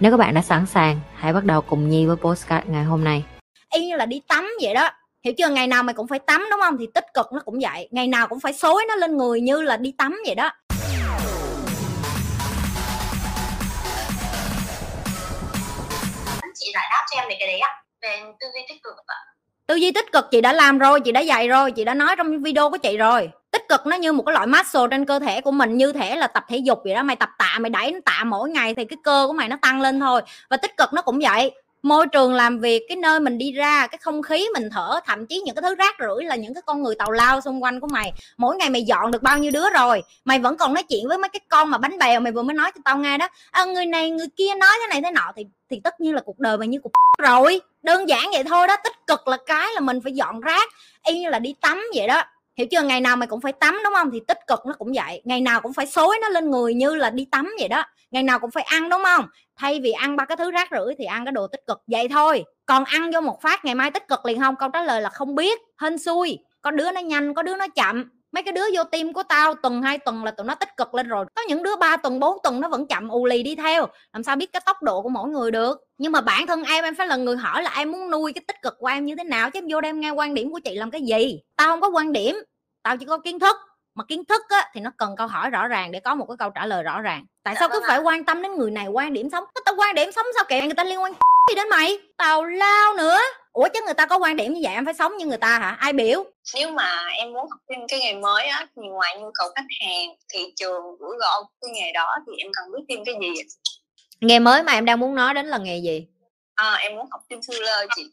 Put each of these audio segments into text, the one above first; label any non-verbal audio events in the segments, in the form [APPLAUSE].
Nếu các bạn đã sẵn sàng, hãy bắt đầu cùng Nhi với postcard ngày hôm nay. y như là đi tắm vậy đó. Hiểu chưa? Ngày nào mày cũng phải tắm đúng không? Thì tích cực nó cũng vậy. Ngày nào cũng phải xối nó lên người như là đi tắm vậy đó. Chị giải đáp cho em về cái đấy ạ về tư duy tích cực ạ. Tư duy tích cực chị đã làm rồi chị đã dạy rồi chị đã nói trong video của chị rồi tích cực nó như một cái loại muscle trên cơ thể của mình như thể là tập thể dục vậy đó mày tập tạ mày đẩy nó tạ mỗi ngày thì cái cơ của mày nó tăng lên thôi. Và tích cực nó cũng vậy. Môi trường làm việc cái nơi mình đi ra cái không khí mình thở thậm chí những cái thứ rác rưởi là những cái con người tàu lao xung quanh của mày. Mỗi ngày mày dọn được bao nhiêu đứa rồi mày vẫn còn nói chuyện với mấy cái con mà bánh bèo mày vừa mới nói cho tao nghe đó. À, người này người kia nói thế này thế nọ thì thì tất nhiên là cuộc đời mày như cục [LAUGHS] rồi. Đơn giản vậy thôi đó tích cực là cái là mình phải dọn rác y như là đi tắm vậy đó hiểu chưa? Ngày nào mày cũng phải tắm, đúng không? Thì tích cực nó cũng vậy. Ngày nào cũng phải xối nó lên người như là đi tắm vậy đó. Ngày nào cũng phải ăn, đúng không? Thay vì ăn ba cái thứ rác rưởi thì ăn cái đồ tích cực. Vậy thôi. Còn ăn vô một phát, ngày mai tích cực liền không? Câu trả lời là không biết. Hên xui. Có đứa nó nhanh, có đứa nó chậm. Mấy cái đứa vô tim của tao, tuần, hai tuần là tụi nó tích cực lên rồi. Có những đứa ba tuần, bốn tuần nó vẫn chậm, ù lì đi theo. Làm sao biết cái tốc độ của mỗi người được? Nhưng mà bản thân em em phải là người hỏi là em muốn nuôi cái tích cực của em như thế nào? Chứ em vô đem nghe quan điểm của chị làm cái gì? Tao không có quan điểm tao chỉ có kiến thức mà kiến thức á, thì nó cần câu hỏi rõ ràng để có một cái câu trả lời rõ ràng. Tại Dạ sao cứ phải quan tâm đến người này quan điểm sống? Tao quan điểm sống sao kệ người ta liên quan [LAUGHS] gì đến mày? Tào lao nữa. Ủa chứ người ta có quan điểm như vậy em phải sống như người ta hả? Ai biểu? Nếu mà em muốn học thêm cái nghề mới á thì ngoài nhu cầu khách hàng thị trường rủi ro cái nghề đó thì em cần biết thêm cái gì nghề mới mà em đang muốn nói đến là nghề gì? À, em muốn học thêm filler chị.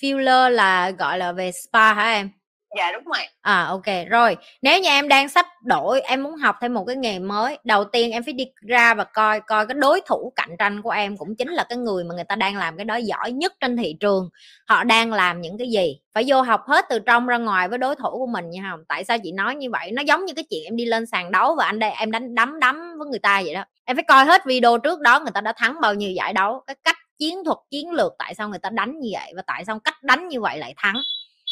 Filler là gọi là về spa hả em dạ đúng rồi. À ok. Rồi, nếu như em đang sắp đổi, em muốn học thêm một cái nghề mới, đầu tiên em phải đi ra và coi coi cái đối thủ cạnh tranh của em cũng chính là cái người mà người ta đang làm cái đó giỏi nhất trên thị trường. Họ đang làm những cái gì? Phải vô học hết từ trong ra ngoài với đối thủ của mình nha không tại sao chị nói như vậy? Nó giống như cái chuyện em đi lên sàn đấu và anh đây, em đánh, đấm đấm với người ta vậy đó. Em phải coi hết video trước đó người ta đã thắng bao nhiêu giải đấu, cái cách chiến thuật, chiến lược tại sao người ta đánh như vậy và tại sao cách đánh như vậy lại thắng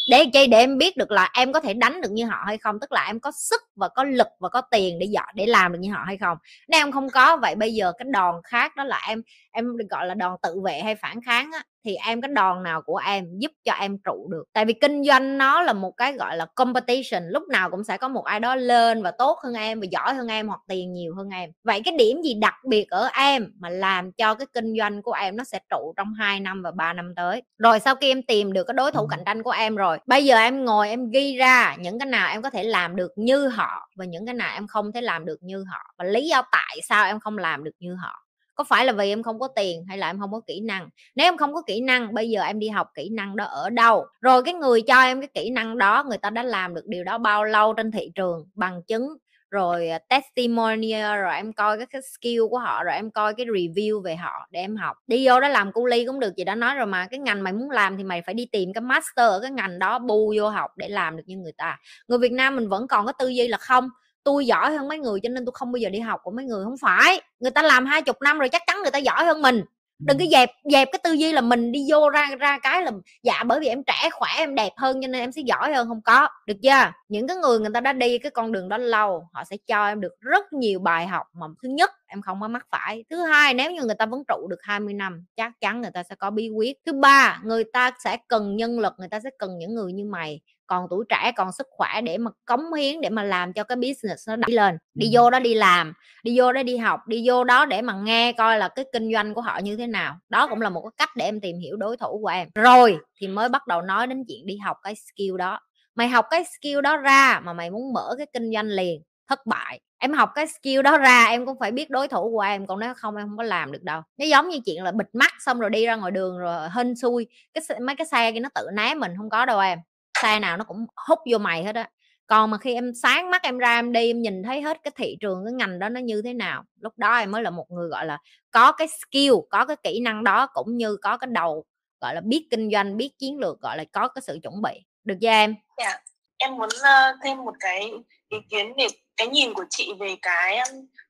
để chi? Để em biết được là em có thể đánh được như họ hay không? Tức là em có sức và có lực và có tiền để dọn để làm được như họ hay không? Nếu em không có vậy bây giờ cái đòn khác đó là em em được gọi là đòn tự vệ hay phản kháng á, thì em cái đòn nào của em giúp cho em trụ được? Tại vì kinh doanh nó là một cái gọi là competition lúc nào cũng sẽ có một ai đó lên và tốt hơn em và giỏi hơn em hoặc tiền nhiều hơn em. Vậy cái điểm gì đặc biệt ở em mà làm cho cái kinh doanh của em nó sẽ trụ trong 2 năm và 3 năm tới? Rồi sau khi em tìm được cái đối thủ cạnh tranh của em rồi bây giờ em ngồi em ghi ra những cái nào em có thể làm được như họ và những cái nào em không thể làm được như họ và lý do tại sao em không làm được như họ có phải là vì em không có tiền hay là em không có kỹ năng? Nếu em không có kỹ năng bây giờ em đi học kỹ năng đó ở đâu? Rồi cái người cho em cái kỹ năng đó người ta đã làm được điều đó bao lâu trên thị trường bằng chứng rồi à, testimonial rồi em coi cái, cái skill của họ rồi em coi cái review về họ để em học. Đi vô đó làm cu ly cũng được chị đã nói rồi mà. Cái ngành mày muốn làm thì mày phải đi tìm cái master ở cái ngành đó bu vô học để làm được như người ta. Người Việt Nam mình vẫn còn có tư duy là không tôi giỏi hơn mấy người cho nên tôi không bao giờ đi học của mấy người. Không phải người ta làm hai chục năm rồi chắc chắn người ta giỏi hơn mình. Đừng cái dẹp dẹp cái tư duy là mình đi vô ra ra cái là dạ bởi vì em trẻ khỏe em đẹp hơn cho nên em sẽ giỏi hơn. Không có được chưa? Những cái người người ta đã đi cái con đường đó lâu họ sẽ cho em được rất nhiều bài học mà thứ nhất em không có mắc phải. Thứ hai nếu như người ta vẫn trụ được 20 năm chắc chắn người ta sẽ có bí quyết. Thứ ba người ta sẽ cần nhân lực người ta sẽ cần những người như mày còn tuổi trẻ còn sức khỏe để mà cống hiến để mà làm cho cái business nó đi lên. Đi vô đó đi làm đi vô đó đi học đi vô đó để mà nghe coi là cái kinh doanh của họ như thế nào. Đó cũng là một cái cách để em tìm hiểu đối thủ của em. Rồi thì mới bắt đầu nói đến chuyện đi học cái skill đó. Mày học cái skill đó ra mà mày muốn mở cái kinh doanh liền thất bại. Em học cái skill đó ra em cũng phải biết đối thủ của em còn nếu không em không có làm được đâu. Nó giống như chuyện là bịt mắt xong rồi đi ra ngoài đường rồi hên xui cái mấy cái xe kia nó tự né mình không có đâu em xe nào nó cũng hút vô mày hết á còn mà khi em sáng mắt em ra em đi em nhìn thấy hết cái thị trường cái ngành đó nó như thế nào lúc đó em mới là một người gọi là có cái skill có cái kỹ năng đó cũng như có cái đầu gọi là biết kinh doanh biết chiến lược gọi là có cái sự chuẩn bị được chưa em yeah. Dạ. em muốn uh, thêm một cái ý kiến về cái nhìn của chị về cái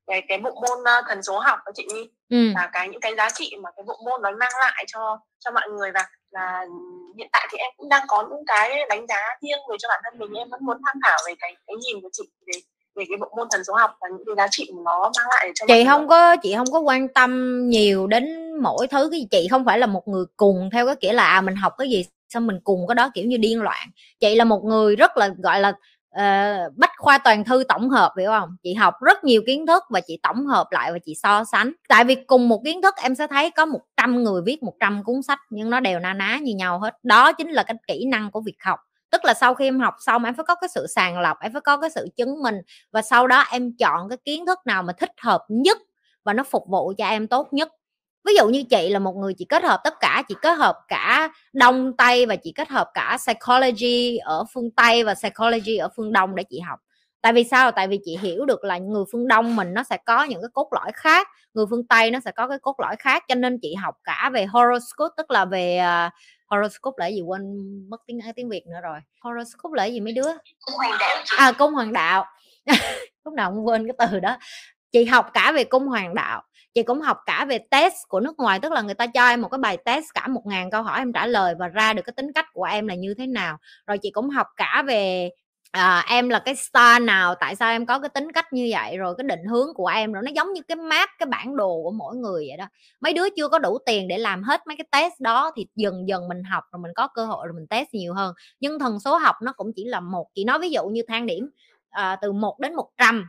cái cái bộ môn uh, thần số học của chị đi ừ. và cái những cái giá trị mà cái bộ môn nó mang lại cho cho mọi người và là hiện tại thì em cũng đang có những cái đánh giá riêng về cho bản thân mình. Em vẫn muốn tham khảo về cái cái nhìn của chị về về cái bộ môn thần số học và những cái giá trị mà nó mang lại cho chị không có chị không có quan tâm nhiều đến mỗi thứ cái chị không phải là một người cùng theo cái kiểu là à mình học cái gì xong mình cùng cái đó kiểu như điên loạn. Chị là một người rất là gọi là uh, bách khoa toàn thư tổng hợp, hiểu không? Chị học rất nhiều kiến thức và chị tổng hợp lại và chị so sánh. Tại vì cùng một kiến thức em sẽ thấy có 100 người viết 100 cuốn sách, nhưng nó đều na ná như nhau hết. Đó chính là cái kỹ năng của việc học. Tức là sau khi em học xong, em phải có cái sự sàng lọc, em phải có cái sự chứng minh và sau đó em chọn cái kiến thức nào mà thích hợp nhất và nó phục vụ cho em tốt nhất. Ví dụ như chị là một người chị kết hợp tất cả, chị kết hợp cả đông tây và chị kết hợp cả psychology ở phương tây và psychology ở phương đông để chị học tại vì sao? Tại vì chị hiểu được là người phương đông mình nó sẽ có những cái cốt lõi khác người phương tây nó sẽ có cái cốt lõi khác cho nên chị học cả về horoscope tức là về uh, horoscope là gì quên mất tiếng tiếng việt nữa rồi. Horoscope là gì mấy đứa? À cung hoàng đạo. [LAUGHS] Lúc nào cũng quên cái từ đó. Chị học cả về cung hoàng đạo chị cũng học cả về test của nước ngoài tức là người ta cho em một cái bài test cả một ngàn câu hỏi em trả lời và ra được cái tính cách của em là như thế nào. Rồi chị cũng học cả về à, em là cái star nào tại sao em có cái tính cách như vậy? Rồi cái định hướng của em rồi nó giống như cái map cái bản đồ của mỗi người vậy đó. Mấy đứa chưa có đủ tiền để làm hết mấy cái test đó thì dần dần mình học rồi mình có cơ hội rồi mình test nhiều hơn. Nhưng thần số học nó cũng chỉ là một chị nói ví dụ như thang điểm à, từ 1 đến 100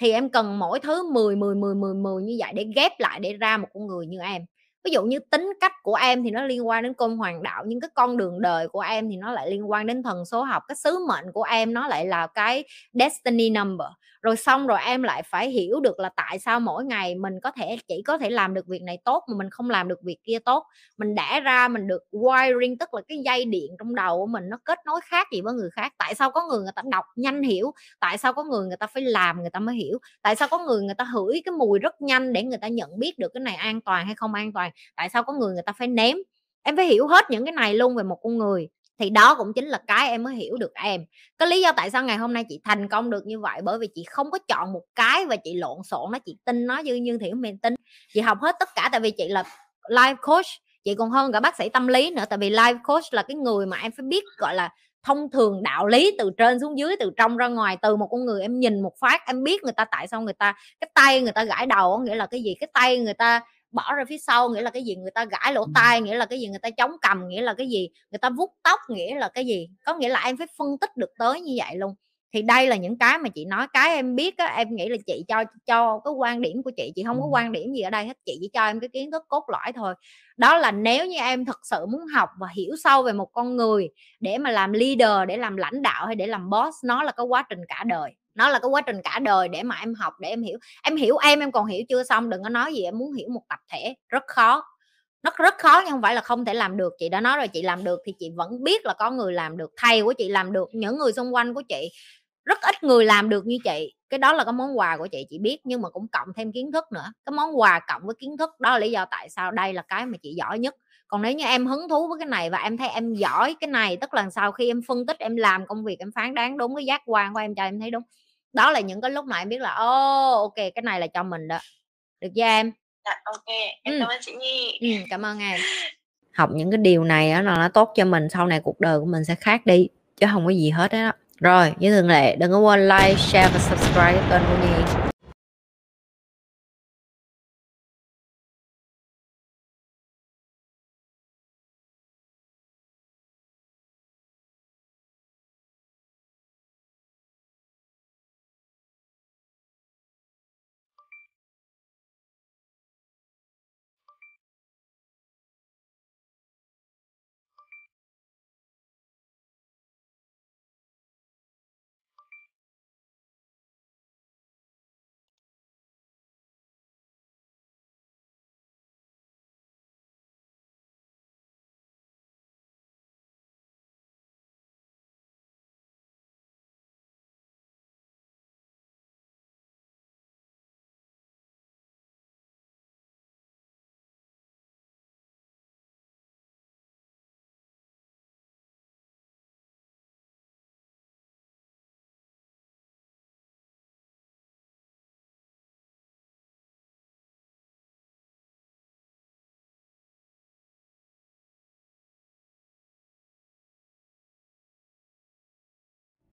thì em cần mỗi thứ 10 10 10 10 10 như vậy để ghép lại để ra một con người như em ví dụ như tính cách của em thì nó liên quan đến cung hoàng đạo, nhưng cái con đường đời của em thì nó lại liên quan đến thần số học. Cái sứ mệnh của em nó lại là cái destiny number. Rồi xong rồi em lại phải hiểu được là tại sao mỗi ngày mình có thể, chỉ có thể làm được việc này tốt mà mình không làm được việc kia tốt. Mình đẻ ra, mình được wiring, tức là cái dây điện trong đầu của mình nó kết nối khác gì với người khác. Tại sao có người người ta đọc nhanh hiểu? Tại sao có người người ta phải làm người ta mới hiểu? Tại sao có người người ta hửi cái mùi rất nhanh để người ta nhận biết được cái này an toàn hay không an toàn? Tại sao có người người ta phải ném? Em phải hiểu hết những cái này luôn về một con người, thì đó cũng chính là cái em mới hiểu được em. Cái lý do tại sao ngày hôm nay chị thành công được như vậy, bởi vì chị không có chọn một cái và chị lộn xộn nó chị tin nó như như thiểu mình tin. Chị học hết tất cả, tại vì chị là life coach, chị còn hơn cả bác sĩ tâm lý nữa, tại vì life coach là cái người mà em phải biết, gọi là, thông thường đạo lý từ trên xuống dưới, từ trong ra ngoài, từ một con người em nhìn một phát, em biết người ta tại sao người ta, cái tay người ta gãi đầu nghĩa là cái gì? Cái tay người ta bỏ ra phía sau nghĩa là cái gì? Người ta gãi lỗ tai nghĩa là cái gì? Người ta chống cầm nghĩa là cái gì? Người ta vuốt tóc nghĩa là cái gì? Có nghĩa là em phải phân tích được tới như vậy luôn. Thì đây là những cái mà chị nói cái em biết á em nghĩ là chị cho cho cái quan điểm của chị chị không có quan điểm gì ở đây hết chị chỉ cho em cái kiến thức cốt lõi thôi. Đó là nếu như em thật sự muốn học và hiểu sâu về một con người để mà làm leader để làm lãnh đạo hay để làm boss nó là cái quá trình cả đời nó là cái quá trình cả đời để mà em học, để em hiểu. Em hiểu em em còn hiểu chưa xong, đừng có nói gì, em muốn hiểu một tập thể. Rất khó. Nó rất khó nhưng không phải là không thể làm được. Chị đã nói rồi, chị làm được thì chị vẫn biết là có người làm được. Thầy của chị làm được, những người xung quanh của chị, rất ít người làm được như chị. Cái đó là cái món quà của chị chị biết nhưng mà cũng cộng thêm kiến thức nữa. Cái món quà cộng với kiến thức, đó là lý do tại sao đây là cái mà chị giỏi nhất. Còn nếu như em hứng thú với cái này và em thấy em giỏi cái này, tức là sau khi em phân tích, em làm công việc, em phán đoán đúng cái giác quan của em cho em thấy đúng đó là những cái lúc mà em biết là ô oh, ok cái này là cho mình đó. Được chưa em? Dạ ok em ừ. cảm ơn chị nhi. Ừ, cảm ơn em. Học những cái điều này á là nó tốt cho mình sau này cuộc đời của mình sẽ khác đi chứ không có gì hết đó rồi như thường lệ đừng có quên like share và subscribe kênh của nhi